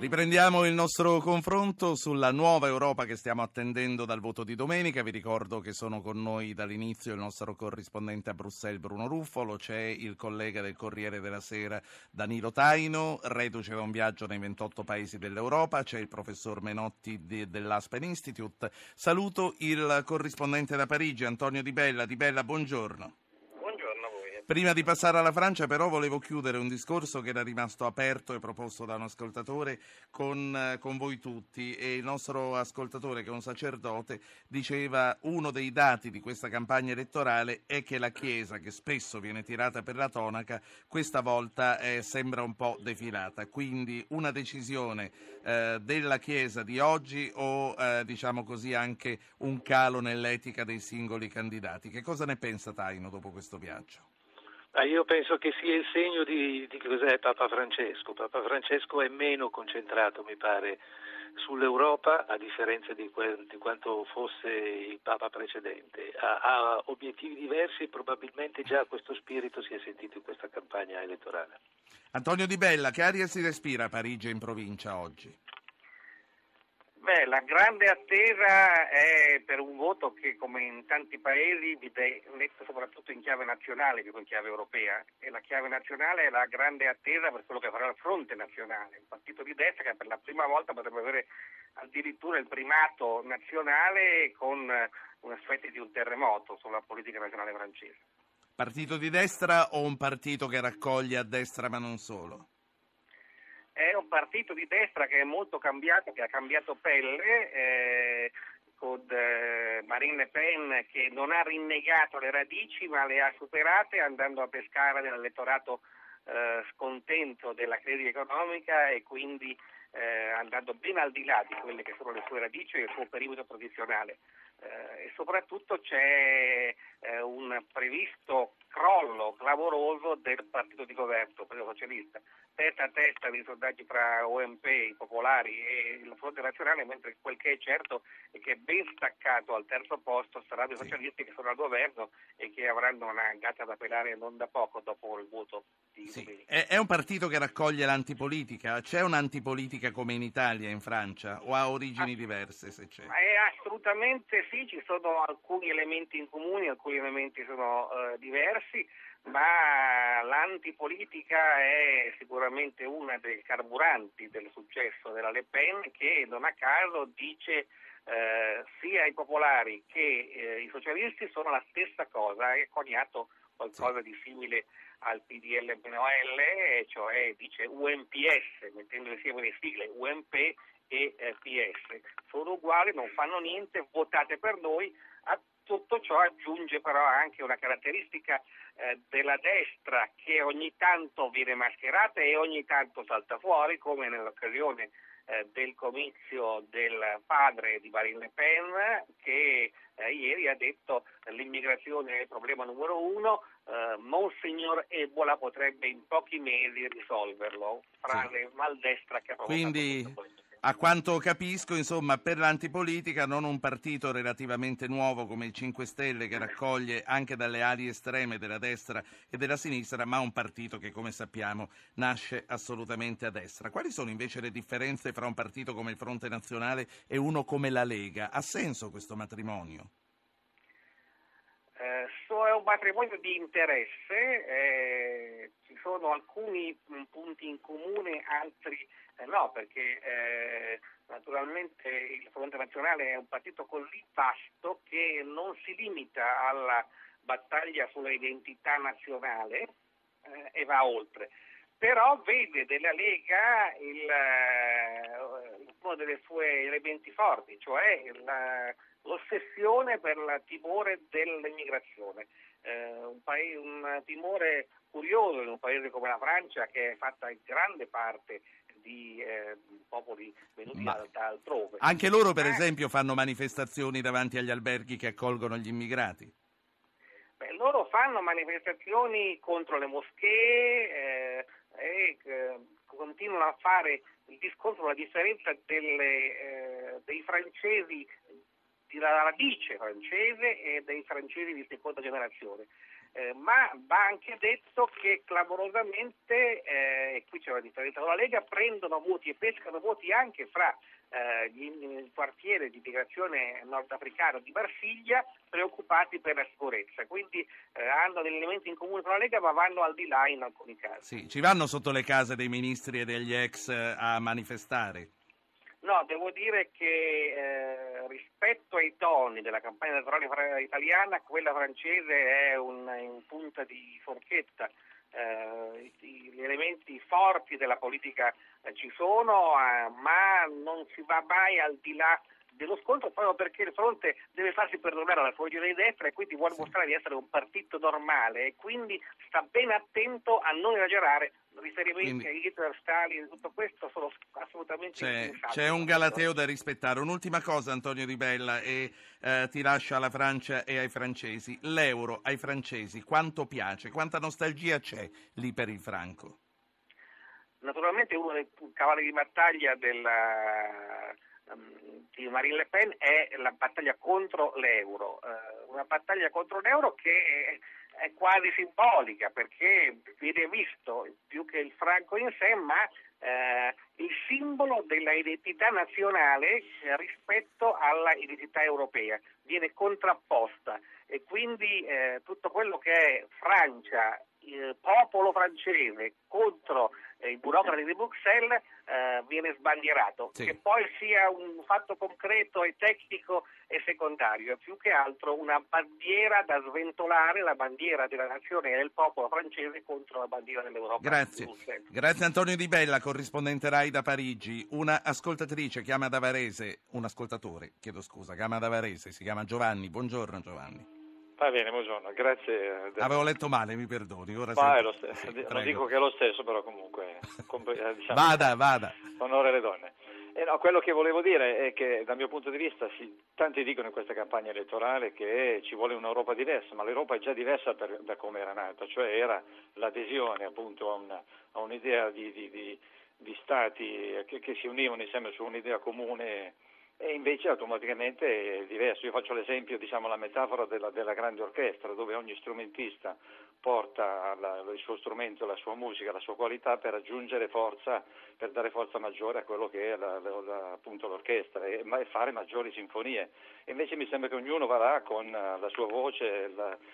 Riprendiamo il nostro confronto sulla nuova Europa che stiamo attendendo dal voto di domenica. Vi ricordo che sono con noi dall'inizio il nostro corrispondente a Bruxelles Bruno Ruffolo, c'è il collega del Corriere della Sera Danilo Taino, reduce da un viaggio nei 28 paesi dell'Europa, c'è il professor Menotti di, dell'Aspen Institute. Saluto il corrispondente da Parigi Antonio Di Bella. Di Bella, buongiorno. Prima di passare alla Francia però volevo chiudere un discorso che era rimasto aperto e proposto da un ascoltatore con, eh, con, voi tutti. E il nostro ascoltatore che è un sacerdote diceva uno dei dati di questa campagna elettorale è che la Chiesa che spesso viene tirata per la tonaca questa volta eh, sembra un po' defilata. Quindi una decisione eh, della Chiesa di oggi o eh, diciamo così anche un calo nell'etica dei singoli candidati? Che cosa ne pensa Taino dopo questo viaggio? Ma io penso che sia il segno di, di cos'è Papa Francesco. Papa Francesco è meno concentrato, mi pare, sull'Europa, a differenza di, quel, di quanto fosse il Papa precedente. Ha, ha, obiettivi diversi e probabilmente già questo spirito si è sentito in questa campagna elettorale. Antonio Di Bella, che aria si respira a Parigi e in provincia oggi? Beh, la grande attesa è per un voto che, come in tanti paesi, viene letto soprattutto in chiave nazionale più che in chiave europea. E la chiave nazionale è la grande attesa per quello che farà il fronte nazionale, un partito di destra che per la prima volta potrebbe avere addirittura il primato nazionale con un effetto di un terremoto sulla politica nazionale francese. Partito di destra o un partito che raccoglie a destra ma non solo? È un partito di destra che è molto cambiato, che ha cambiato pelle, eh, con eh, Marine Le Pen che non ha rinnegato le radici ma le ha superate andando a pescare nell'elettorato eh, scontento della crisi economica e quindi eh, andando ben al di là di quelle che sono le sue radici e il suo perimetro tradizionale. Eh, e soprattutto c'è eh, un previsto crollo clamoroso del partito di governo, Partito Socialista, testa a testa dei sondaggi tra OMP, i popolari e il Fronte Nazionale, mentre quel che è certo è che ben staccato al terzo posto saranno i sì. socialisti che sono al governo e che avranno una gatta da pelare non da poco dopo il voto di sì. È, è un partito che raccoglie l'antipolitica? C'è un'antipolitica come in Italia in Francia o ha origini ah, diverse se c'è? È assolutamente sì, ci sono alcuni elementi in comune, alcuni elementi sono uh, diversi ma l'antipolitica è sicuramente una dei carburanti del successo della Le Pen che non a caso dice eh, sia i popolari che eh, i socialisti sono la stessa cosa, ha coniato qualcosa di simile al PDL PNOL, cioè dice UMPS, mettendo insieme le sigle UMP e eh, PS. Sono uguali, non fanno niente, votate per noi. A tutto ciò aggiunge però anche una caratteristica eh, della destra che ogni tanto viene mascherata e ogni tanto salta fuori, come nell'occasione eh, del comizio del padre di Marine Le Pen che eh, ieri ha detto l'immigrazione è il problema numero uno, eh, Monsignor Ebola potrebbe in pochi mesi risolverlo fra sì. le maldestra che ha provocato Quindi a quanto capisco, insomma, per l'antipolitica non un partito relativamente nuovo come il 5 Stelle che raccoglie anche dalle ali estreme della destra e della sinistra, ma un partito che, come sappiamo, nasce assolutamente a destra. Quali sono invece le differenze fra un partito come il Fronte Nazionale e uno come la Lega? Ha senso questo matrimonio? Eh, è un matrimonio di interesse, eh, ci sono alcuni punti in comune, altri eh no, perché eh, naturalmente il Fronte Nazionale è un partito così vasto che non si limita alla battaglia sulla identità nazionale eh, e va oltre. Però vede della Lega il, eh, uno dei suoi elementi forti, cioè il, l'ossessione per il timore dell'immigrazione. Eh, un, paese, un timore curioso in un paese come la Francia che è fatta in grande parte di eh, popoli venuti Ma da, altrove. Anche loro, per eh, esempio, fanno manifestazioni davanti agli alberghi che accolgono gli immigrati? Beh, loro fanno manifestazioni contro le moschee eh, e eh, continuano a fare il discorso sulla differenza delle, eh, dei francesi della radice francese e dei francesi di seconda generazione. eh, ma va anche detto che clamorosamente, eh, e qui c'è una differenza con la Lega, prendono voti e pescano voti anche fra eh, il quartiere di immigrazione nordafricano di Marsiglia preoccupati per la sicurezza, quindi eh, hanno degli elementi in comune con la Lega ma vanno al di là in alcuni casi. Sì, ci vanno sotto le case dei ministri e degli ex eh, a manifestare? No, devo dire che eh, rispetto ai toni della campagna elettorale italiana, quella francese è un, in punta di forchetta. Eh, gli elementi forti della politica eh, ci sono, eh, ma non si va mai al di là dello scontro proprio perché il fronte deve farsi perdonare alla politica di destra e quindi vuole mostrare di essere un partito normale e quindi sta ben attento a non esagerare riferimenti a Hitler, Stalin, tutto questo sono assolutamente c'è, c'è un galateo da rispettare. Un'ultima cosa Antonio Di Bella e eh, ti lascio alla Francia e ai francesi. L'euro ai francesi quanto piace, quanta nostalgia c'è lì per il franco? Naturalmente uno dei cavalli di battaglia della di Marine Le Pen è la battaglia contro l'euro, eh, una battaglia contro l'euro che è, quasi simbolica perché viene visto più che il franco in sé, ma eh, il simbolo della identità nazionale rispetto alla identità europea, viene contrapposta. E quindi eh, tutto quello che è Francia, il popolo francese contro eh, i burocrati di Bruxelles eh, viene sbandierato. Sì. Che poi sia un fatto concreto e tecnico e secondario, è più che altro una bandiera da sventolare, la bandiera della nazione e del popolo francese contro la bandiera dell'Europa. Grazie. Grazie Antonio Di Bella, corrispondente RAI da Parigi. Una ascoltatrice chiama da Varese, un ascoltatore, chiedo scusa, chiama da Varese, si chiama Giovanni. Buongiorno Giovanni. Va bene, buongiorno, grazie. Eh, Avevo letto male, mi perdoni. Ora Ma è lo stesso, sì, non dico che è lo stesso, però comunque... Eh, diciamo, vada, vada. Onore alle donne. Eh no, quello che volevo dire è che dal mio punto di vista sì, tanti dicono in questa campagna elettorale che ci vuole un'Europa diversa, ma l'Europa è già diversa per, da come era nata, cioè era l'adesione appunto a, una, a un'idea di, di, di, di stati che, che si univano insieme su un'idea comune e invece automaticamente è diverso. Io faccio l'esempio, diciamo, la metafora della, della grande orchestra, dove ogni strumentista porta la, il suo strumento, la sua musica, la sua qualità per aggiungere forza, per dare forza maggiore a quello che è la, la, appunto l'orchestra e, e, fare maggiori sinfonie. E invece mi sembra che ognuno va là con la sua voce,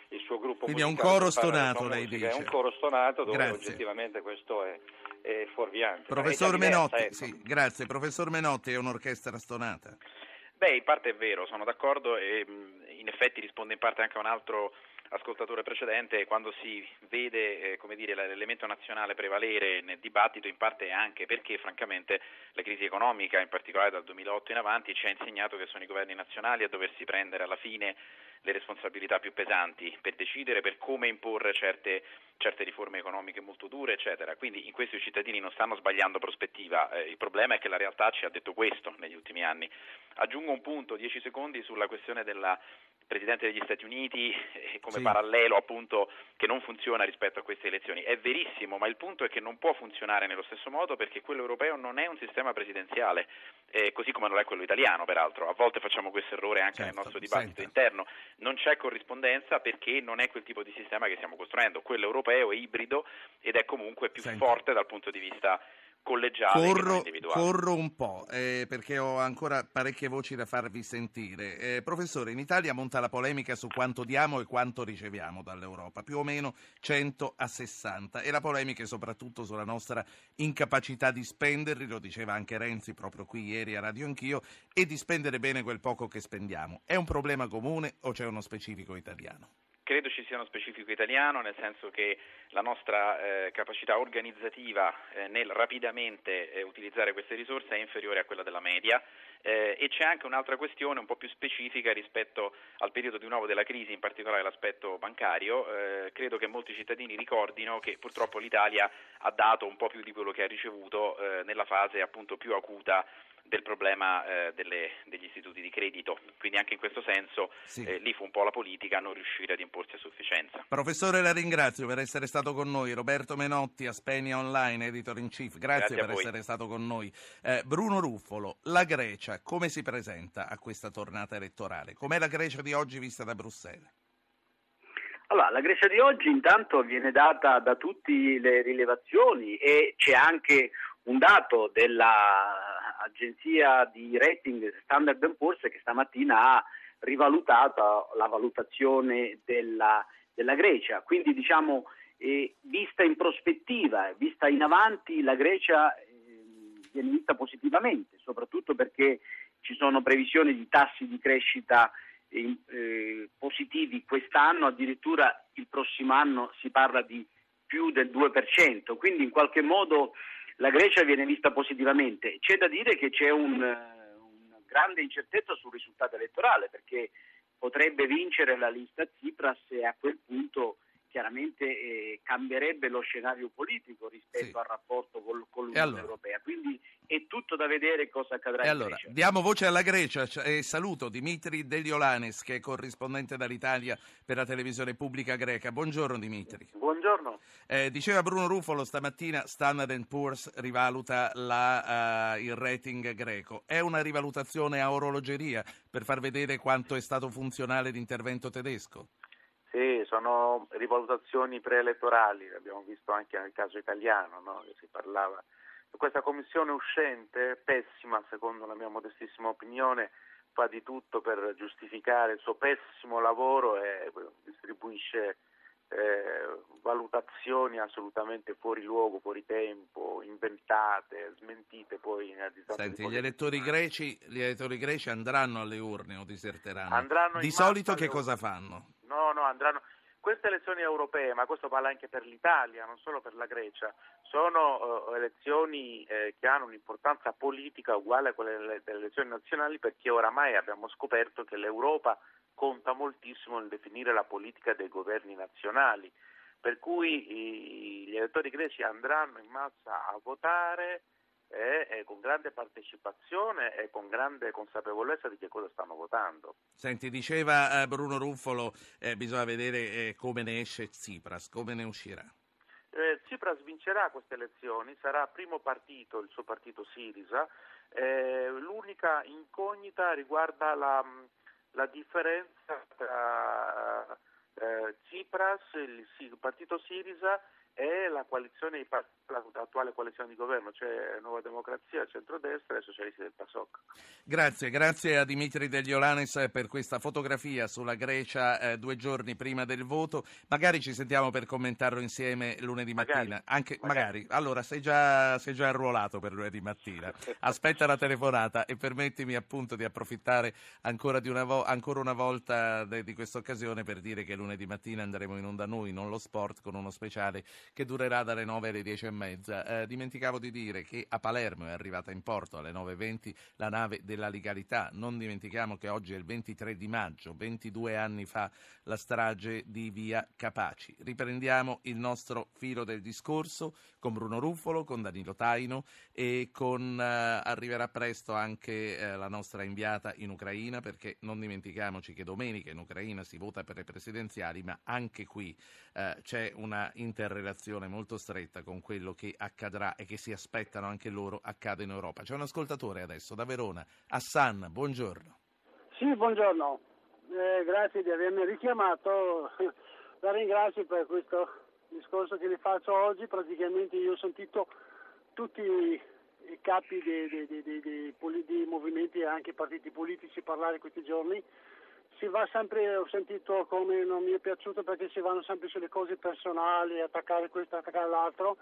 il suo gruppo Quindi musicale. Quindi è un coro stonato, lei dice. È un coro stonato dove Grazie. oggettivamente questo è è fuorviante. Professor Menotti, ecco. sì, grazie. Professor Menotti è un'orchestra stonata? Beh, in parte è vero, sono d'accordo e in effetti risponde in parte anche a un altro ascoltatore precedente, quando si vede eh, dire, l'elemento nazionale prevalere nel dibattito, in parte anche perché francamente la crisi economica, in particolare dal 2008 in avanti, ci ha insegnato che sono i governi nazionali a doversi prendere alla fine le responsabilità più pesanti per decidere per come imporre certe, certe riforme economiche molto dure, eccetera. Quindi in questo i cittadini non stanno sbagliando prospettiva, eh, il problema è che la realtà ci ha detto questo negli ultimi anni. Aggiungo un punto, 10 secondi, sulla questione della Presidente degli Stati Uniti eh, come sì. parallelo appunto che non funziona rispetto a queste elezioni. È verissimo, ma il punto è che non può funzionare nello stesso modo perché quello europeo non è un sistema presidenziale, eh, così come non è quello italiano peraltro. A volte facciamo questo errore anche certo, nel nostro dibattito senta. interno. Non c'è corrispondenza perché non è quel tipo di sistema che stiamo costruendo. Quello europeo è ibrido ed è comunque più senta. forte dal punto di vista collegiale corro, corro un po' eh, perché ho ancora parecchie voci da farvi sentire. Eh, professore, in Italia monta la polemica su quanto diamo e quanto riceviamo dall'Europa, più o meno 100 a 60 e la polemica è soprattutto sulla nostra incapacità di spenderli, lo diceva anche Renzi proprio qui ieri a Radio Anch'io, e di spendere bene quel poco che spendiamo. È un problema comune o c'è uno specifico italiano? Credo ci sia uno specifico italiano, nel senso che la nostra eh, capacità organizzativa eh, nel rapidamente eh, utilizzare queste risorse è inferiore a quella della media eh, e c'è anche un'altra questione un po' più specifica rispetto al periodo di nuovo della crisi, in particolare l'aspetto bancario. Eh, credo che molti cittadini ricordino che purtroppo l'Italia ha dato un po' più di quello che ha ricevuto eh, nella fase appunto più acuta del problema eh, delle, degli istituti di credito. Quindi anche in questo senso sì. eh, lì fu un po' la politica a non riuscire ad imporsi a sufficienza. Professore, la ringrazio per essere stato con noi. Roberto Menotti, Aspenia Online, editor in chief, grazie, grazie per essere stato con noi. Eh, Bruno Ruffolo, la Grecia come si presenta a questa tornata elettorale? Com'è la Grecia di oggi vista da Bruxelles? Allora, la Grecia di oggi intanto viene data da tutte le rilevazioni e c'è anche un dato dell'agenzia di rating Standard Poor's che stamattina ha rivalutato la valutazione della, della Grecia. Quindi diciamo, eh, vista in prospettiva, vista in avanti, la Grecia eh, viene vista positivamente, soprattutto perché ci sono previsioni di tassi di crescita eh, positivi quest'anno, addirittura il prossimo anno si parla di più del 2%, quindi in qualche modo la Grecia viene vista positivamente. C'è da dire che c'è un, una grande incertezza sul risultato elettorale perché potrebbe vincere la lista Tsipras e a quel punto chiaramente eh, cambierebbe lo scenario politico rispetto sì. al rapporto col, con l'Unione allora? Europea. Quindi è tutto da vedere cosa accadrà e in allora, Grecia. Diamo voce alla Grecia e saluto Dimitri Deliolanes che è corrispondente dall'Italia per la televisione pubblica greca. Buongiorno Dimitri. Buongiorno. Eh, diceva Bruno Ruffolo stamattina Standard Poor's rivaluta la, uh, il rating greco. È una rivalutazione a orologeria per far vedere quanto è stato funzionale l'intervento tedesco? Sì, sono rivalutazioni preelettorali, abbiamo visto anche nel caso italiano, no? che si parlava. Questa commissione uscente, pessima secondo la mia modestissima opinione, fa di tutto per giustificare il suo pessimo lavoro e distribuisce eh, valutazioni assolutamente fuori luogo, fuori tempo, inventate, smentite poi distanza Senti, gli elettori, greci, gli elettori greci andranno alle urne o diserteranno? Andranno di solito che cosa fanno? No, no, andranno. Queste elezioni europee, ma questo vale anche per l'Italia, non solo per la Grecia, sono uh, elezioni eh, che hanno un'importanza politica uguale a quelle delle elezioni nazionali perché oramai abbiamo scoperto che l'Europa conta moltissimo nel definire la politica dei governi nazionali, per cui i, gli elettori greci andranno in massa a votare e, e, con grande partecipazione e con grande consapevolezza di che cosa stanno votando. Senti, diceva eh, Bruno Ruffolo, eh, bisogna vedere eh, come ne esce Tsipras, come ne uscirà. Eh, Tsipras vincerà queste elezioni, sarà primo partito, il suo partito Sirisa, eh, l'unica incognita riguarda la, la differenza tra eh, Tsipras, il, il partito Sirisa e la coalizione l'attuale coalizione di governo, cioè Nuova Democrazia, Centrodestra e Socialisti del PASOK. Grazie, grazie a Dimitri Degliolanes per questa fotografia sulla Grecia eh, due giorni prima del voto. Magari ci sentiamo per commentarlo insieme lunedì mattina. Magari. Anche, magari. magari. Allora, sei già, sei già arruolato per lunedì mattina. Aspetta la telefonata e permettimi appunto di approfittare ancora, una, vo- ancora una volta de- di questa occasione per dire che lunedì mattina andremo in onda noi, non lo sport, con uno speciale che durerà dalle 9 alle 10 e mezza. Eh, dimenticavo di dire che a Palermo è arrivata in porto alle 9.20 la nave della legalità. Non dimentichiamo che oggi è il 23 di maggio, 22 anni fa la strage di Via Capaci. Riprendiamo il nostro filo del discorso con Bruno Ruffolo, con Danilo Taino e con, eh, arriverà presto anche eh, la nostra inviata in Ucraina perché non dimentichiamoci che domenica in Ucraina si vota per le presidenziali ma anche qui eh, c'è una interrelazione molto stretta con quello che accadrà e che si aspettano anche loro accada in Europa. C'è un ascoltatore adesso da Verona, Hassan, buongiorno. Sì, buongiorno, eh, grazie di avermi richiamato, la ringrazio per questo discorso che le faccio oggi, praticamente io ho sentito tutti i capi dei, dei, dei, dei movimenti e anche partiti politici parlare questi giorni si va sempre, ho sentito come non mi è piaciuto perché si vanno sempre sulle cose personali, attaccare questo, attaccare l'altro,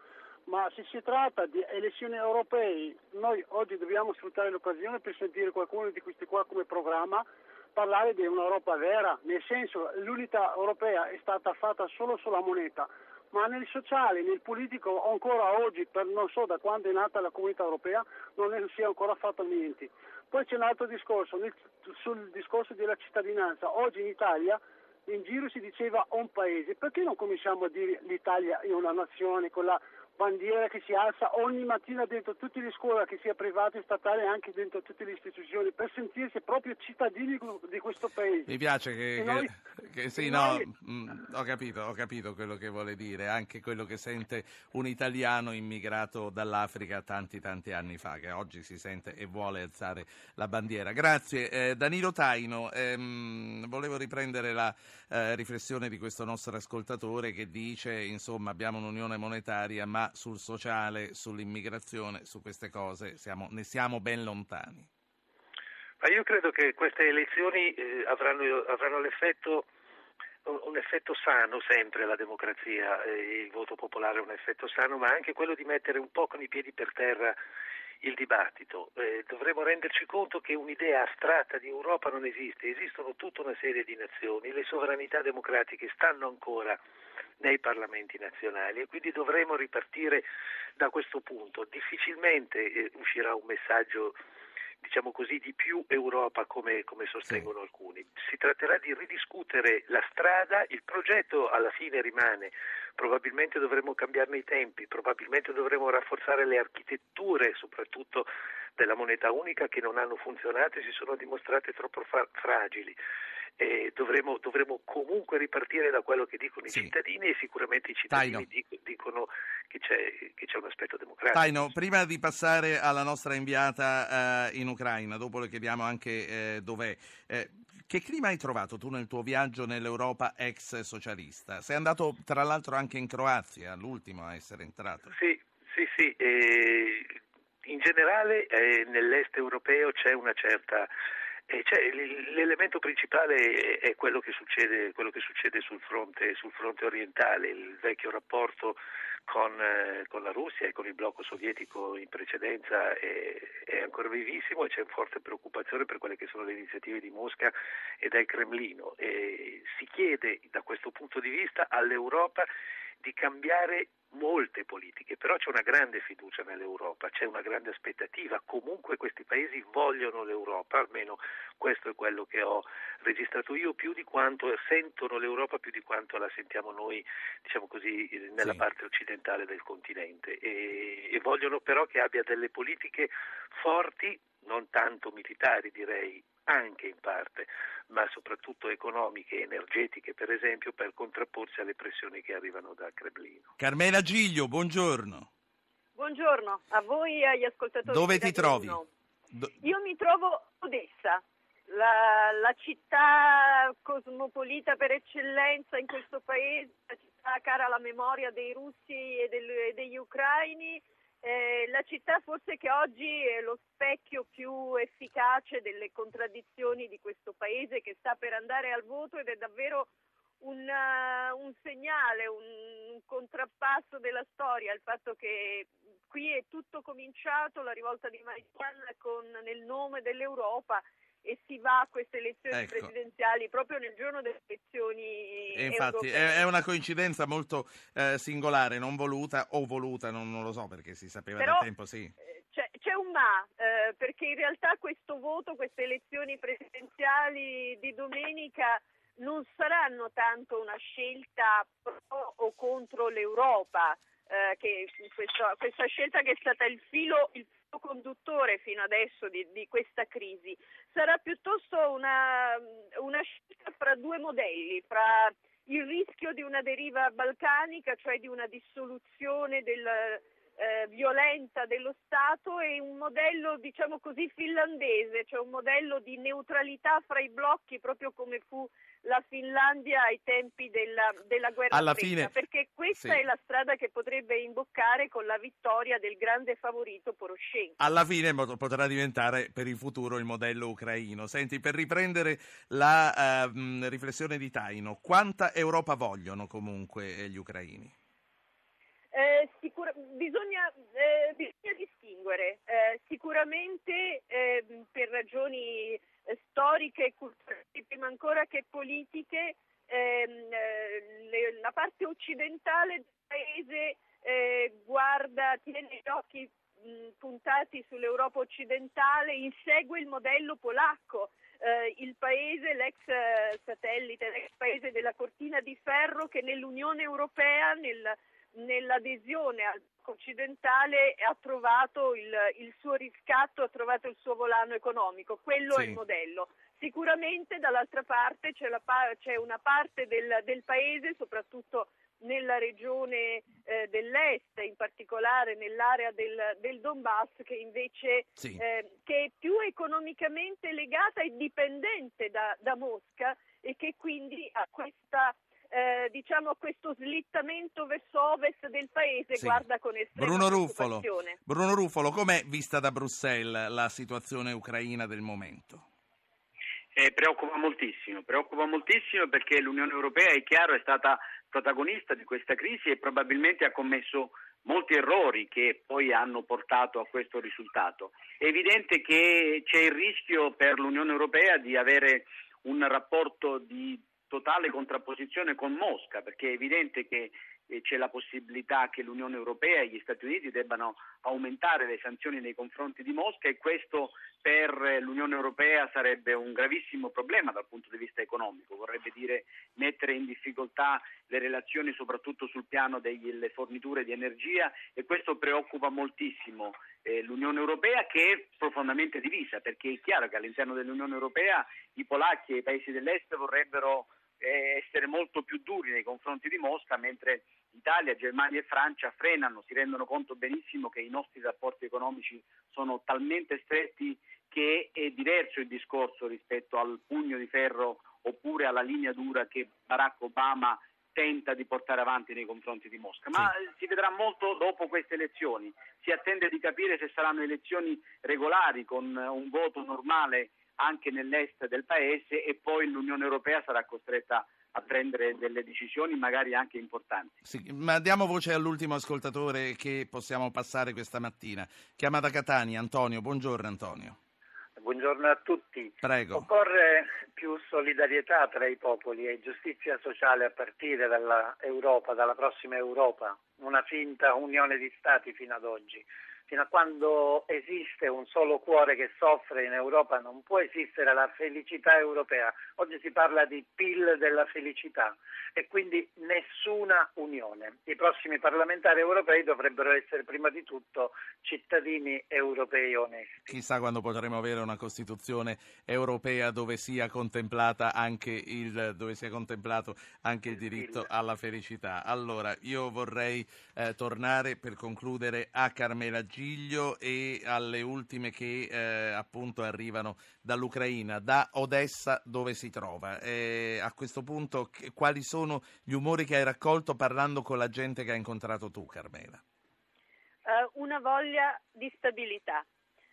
ma se si tratta di elezioni europee, noi oggi dobbiamo sfruttare l'occasione per sentire qualcuno di questi qua come programma parlare di un'Europa vera, nel senso l'unità europea è stata fatta solo sulla moneta, ma nel sociale, nel politico ancora oggi, per non so da quando è nata la comunità europea, non si è ancora fatto niente. Poi c'è un altro discorso, nel, sul discorso della cittadinanza. Oggi in Italia in giro si diceva un paese, perché non cominciamo a dire l'Italia è una nazione con la bandiera che si alza ogni mattina dentro tutte le scuole, che sia private, statali, anche dentro tutte le istituzioni, per sentirsi proprio cittadini di questo paese. Mi piace che, che, noi, che sì, no, noi... mh, mm, ho, capito, ho capito quello che vuole dire, anche quello che sente un italiano immigrato dall'Africa tanti tanti anni fa, che oggi si sente e vuole alzare la bandiera. Grazie. Eh, Danilo Taino, ehm, volevo riprendere la eh, riflessione di questo nostro ascoltatore che dice, insomma, abbiamo un'unione monetaria, ma sul sociale, sull'immigrazione, su queste cose siamo, ne siamo ben lontani. Ma io credo che queste elezioni eh, avranno, avranno un effetto sano sempre la democrazia, eh, il voto popolare è un effetto sano, ma anche quello di mettere un po' con i piedi per terra il dibattito. Eh, dovremmo renderci conto che un'idea astratta di Europa non esiste, esistono tutta una serie di nazioni, le sovranità democratiche stanno ancora nei parlamenti nazionali e quindi dovremo ripartire da questo punto. Difficilmente eh, uscirà un messaggio diciamo così, di più Europa come, come sostengono sì. alcuni. Si tratterà di ridiscutere la strada, il progetto alla fine rimane, probabilmente dovremo cambiarne i tempi, probabilmente dovremo rafforzare le architetture, soprattutto della moneta unica che non hanno funzionato e si sono dimostrate troppo fra- fragili eh, dovremo, dovremo, comunque ripartire da quello che dicono sì. i cittadini e sicuramente i cittadini dic- dicono che c'è, che c'è, un aspetto democratico. Taino, prima di passare alla nostra inviata eh, in Ucraina, dopo le chiediamo anche eh, dov'è, eh, che clima hai trovato tu nel tuo viaggio nell'Europa ex socialista? Sei andato tra l'altro anche in Croazia, l'ultimo a essere entrato. Sì, sì, sì. In generale eh, nell'est europeo c'è una certa cioè, l'elemento principale è quello che succede, quello che succede sul, fronte, sul, fronte, orientale, il vecchio rapporto con, eh, con, la Russia e con il blocco sovietico in precedenza è, è, ancora vivissimo e c'è forte preoccupazione per quelle che sono le iniziative di Mosca e del Cremlino. E si chiede da questo punto di vista all'Europa di cambiare molte politiche, però c'è una grande fiducia nell'Europa, c'è una grande aspettativa, comunque questi paesi vogliono l'Europa, almeno questo è quello che ho registrato io, più di quanto sentono l'Europa più di quanto la sentiamo noi, diciamo così, nella sì. parte occidentale del continente e, e vogliono però che abbia delle politiche forti, non tanto militari direi, anche in parte, ma soprattutto economiche e energetiche, per esempio, per contrapporsi alle pressioni che arrivano da Cremlino. Carmela Giglio, buongiorno. Buongiorno a voi e agli ascoltatori. Dove ti trovi? Do... Io mi trovo a Odessa, la, la, città cosmopolita per eccellenza in questo paese, la città cara alla memoria dei russi e, del, e degli ucraini eh, la città forse che oggi è lo specchio più efficace delle contraddizioni di questo paese che sta per andare al voto ed è davvero un, uh, un segnale, un, un, contrappasso della storia, il fatto che qui è tutto cominciato, la rivolta di Maidan con, nel nome dell'Europa e si va a queste elezioni ecco. presidenziali proprio nel giorno delle elezioni e infatti è, è, una coincidenza molto eh, singolare, non voluta o voluta, non, non, lo so perché si sapeva Però, da tempo, sì. Eh, c'è, c'è un ma, eh, perché in realtà questo voto, queste elezioni presidenziali di domenica non saranno tanto una scelta pro o contro l'Europa, eh, che questa, questa, scelta che è stata il filo, il filo conduttore fino adesso di, di, questa crisi, sarà piuttosto una, una scelta fra due modelli, fra il rischio di una deriva balcanica, cioè di una dissoluzione del, eh, violenta dello Stato e un modello, diciamo così, finlandese, cioè un modello di neutralità fra i blocchi, proprio come fu la Finlandia ai tempi della, della guerra Alla fredda, fine, perché questa sì. è la strada che potrebbe imboccare con la vittoria del grande favorito Poroshenko. Alla fine potrà diventare per il futuro il modello ucraino. Senti, per riprendere la uh, riflessione di Taino, quanta Europa vogliono comunque eh, gli ucraini? Eh, sicura, bisogna, eh, bisogna, distinguere. Eh, sicuramente ehm, per ragioni eh, storiche e culturali, prima ancora che politiche, ehm, eh, le, la parte occidentale del paese eh, guarda, tiene gli occhi mh, puntati sull'Europa occidentale, insegue il modello polacco. Eh, il paese, l'ex satellite, l'ex paese della cortina di ferro che nell'Unione Europea nel nell'adesione al occidentale ha trovato il, il, suo riscatto, ha trovato il suo volano economico, quello sì. è il modello. Sicuramente dall'altra parte c'è, la, c'è una parte del, del, paese, soprattutto nella regione eh, dell'est, in particolare nell'area del, del Donbass, che invece sì. eh, che è più economicamente legata e dipendente da, da Mosca e che quindi ha questa eh, diciamo questo slittamento verso ovest del paese sì. guarda con estrema Bruno Ruffolo, Bruno Ruffolo, com'è vista da Bruxelles la situazione ucraina del momento? Eh, preoccupa moltissimo, preoccupa moltissimo perché l'Unione Europea, è chiaro, è stata protagonista di questa crisi e probabilmente ha commesso molti errori che poi hanno portato a questo risultato. È evidente che c'è il rischio per l'Unione Europea di avere un rapporto di totale contrapposizione con Mosca, perché è evidente che eh, c'è la possibilità che l'Unione Europea e gli Stati Uniti debbano aumentare le sanzioni nei confronti di Mosca e questo per l'Unione Europea sarebbe un gravissimo problema dal punto di vista economico, vorrebbe dire mettere in difficoltà le relazioni soprattutto sul piano delle forniture di energia e questo preoccupa moltissimo eh, l'Unione Europea che è profondamente divisa perché è chiaro che all'interno dell'Unione Europea i polacchi e i paesi dell'est vorrebbero essere molto più duri nei confronti di Mosca, mentre Italia, Germania e Francia frenano, si rendono conto benissimo che i nostri rapporti economici sono talmente stretti che è diverso il discorso rispetto al pugno di ferro oppure alla linea dura che Barack Obama tenta di portare avanti nei confronti di Mosca. Ma sì. si vedrà molto dopo queste elezioni. Si attende di capire se saranno elezioni regolari con un voto normale anche nell'est del paese e poi l'Unione Europea sarà costretta a prendere delle decisioni magari anche importanti. Sì, ma diamo voce all'ultimo ascoltatore che possiamo passare questa mattina. Chiama da Catania, Antonio. Buongiorno Antonio. Buongiorno a tutti. Prego. Occorre più solidarietà tra i popoli e giustizia sociale a partire dall'Europa, dalla prossima Europa, una finta unione di Stati fino ad oggi fino a quando esiste un solo cuore che soffre in Europa non può esistere la felicità europea. Oggi si parla di PIL della felicità e quindi nessuna unione. I prossimi parlamentari europei dovrebbero essere prima di tutto cittadini europei onesti. Chissà quando potremo avere una Costituzione europea dove sia, il, dove sia contemplato anche il diritto alla felicità. Allora, io vorrei eh, tornare per concludere a Carmela Giglio e alle ultime che eh, appunto arrivano dall'Ucraina, da Odessa dove si trova. Eh, a questo punto che, quali sono gli umori che hai raccolto parlando con la gente che hai incontrato tu, Carmela? Uh, una voglia di stabilità.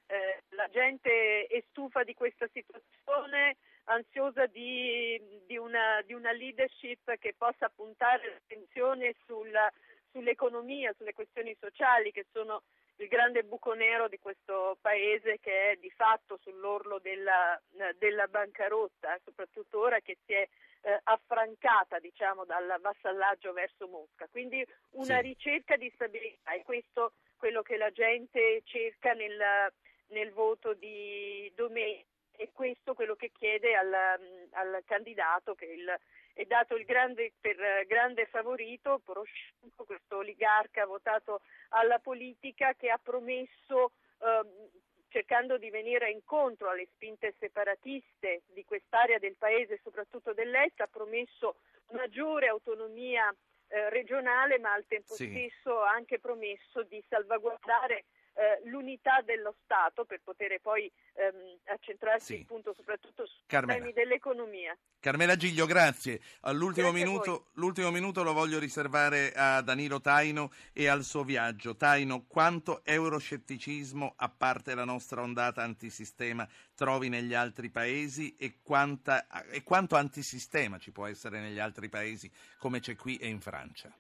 Eh, la gente è stufa di questa situazione, ansiosa di, di, una, di una, leadership che possa puntare l'attenzione sulla, sull'economia, sulle questioni sociali che sono il grande buco nero di questo paese che è di fatto sull'orlo della, della bancarotta, soprattutto ora che si è eh, affrancata diciamo, dal vassallaggio verso Mosca. Quindi una sì. ricerca di stabilità e questo quello che la gente cerca nel, nel voto di domenica e questo quello che chiede al, al candidato che il, è dato il grande, per grande favorito Poroshenko, questo oligarca votato alla politica che ha promesso eh, cercando di venire incontro alle spinte separatiste di quest'area del paese, soprattutto dell'est, ha promesso maggiore autonomia eh, regionale, ma al tempo sì. stesso ha anche promesso di salvaguardare eh, l'unità dello Stato per poter poi ehm, accentrarsi sì. appunto soprattutto sui temi dell'economia. Carmela Giglio, grazie. All'ultimo minuto, l'ultimo minuto lo voglio riservare a Danilo Taino e al suo viaggio. Taino, quanto euroscetticismo, a parte la nostra ondata antisistema, trovi negli altri paesi e, quanta, e quanto antisistema ci può essere negli altri paesi come c'è qui e in Francia?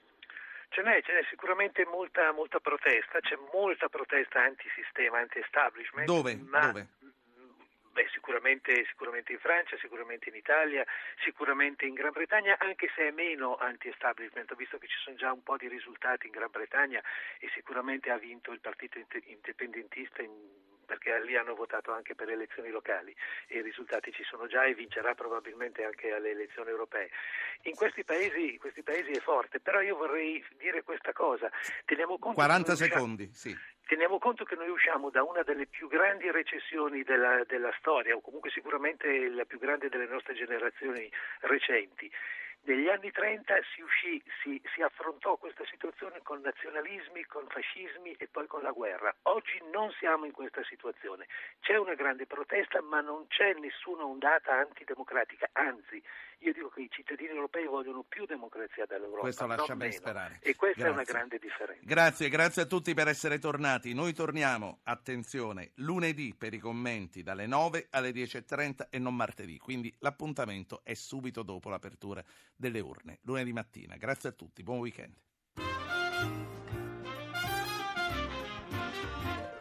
Ce n'è, ce n'è sicuramente molta, molta, protesta, c'è molta protesta antisistema, anti-establishment. Dove? Ma, Dove? Beh, sicuramente, sicuramente, in Francia, sicuramente in Italia, sicuramente in Gran Bretagna, anche se è meno anti-establishment, visto che ci sono già un po' di risultati in Gran Bretagna e sicuramente ha vinto il partito indipendentista in perché lì hanno votato anche per le elezioni locali e i risultati ci sono già e vincerà probabilmente anche alle elezioni europee. In questi paesi, questi paesi è forte, però io vorrei dire questa cosa. Teniamo conto 40 secondi, sì. Teniamo conto che noi usciamo da una delle più grandi recessioni della, della storia, o comunque sicuramente la più grande delle nostre generazioni recenti. Negli anni 30 si, uscì, si, si, affrontò questa situazione con nazionalismi, con fascismi e poi con la guerra. Oggi non siamo in questa situazione. C'è una grande protesta, ma non c'è nessuna ondata antidemocratica. Anzi, io dico che i cittadini europei vogliono più democrazia dall'Europa. Questo lascia ben sperare. E questa grazie. è una grande differenza. Grazie, grazie a tutti per essere tornati. Noi torniamo, attenzione, lunedì per i commenti dalle 9 alle 10.30 e non martedì. Quindi l'appuntamento è subito dopo l'apertura delle urne, lunedì mattina. Grazie a tutti, buon weekend.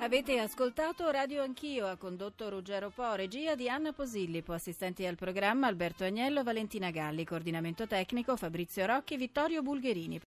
Avete ascoltato Radio Anch'io, ha condotto Ruggero Po, regia di Anna Posillipo, assistenti al programma Alberto Agnello, Valentina Galli, coordinamento tecnico Fabrizio Rocchi, Vittorio Bulgherini.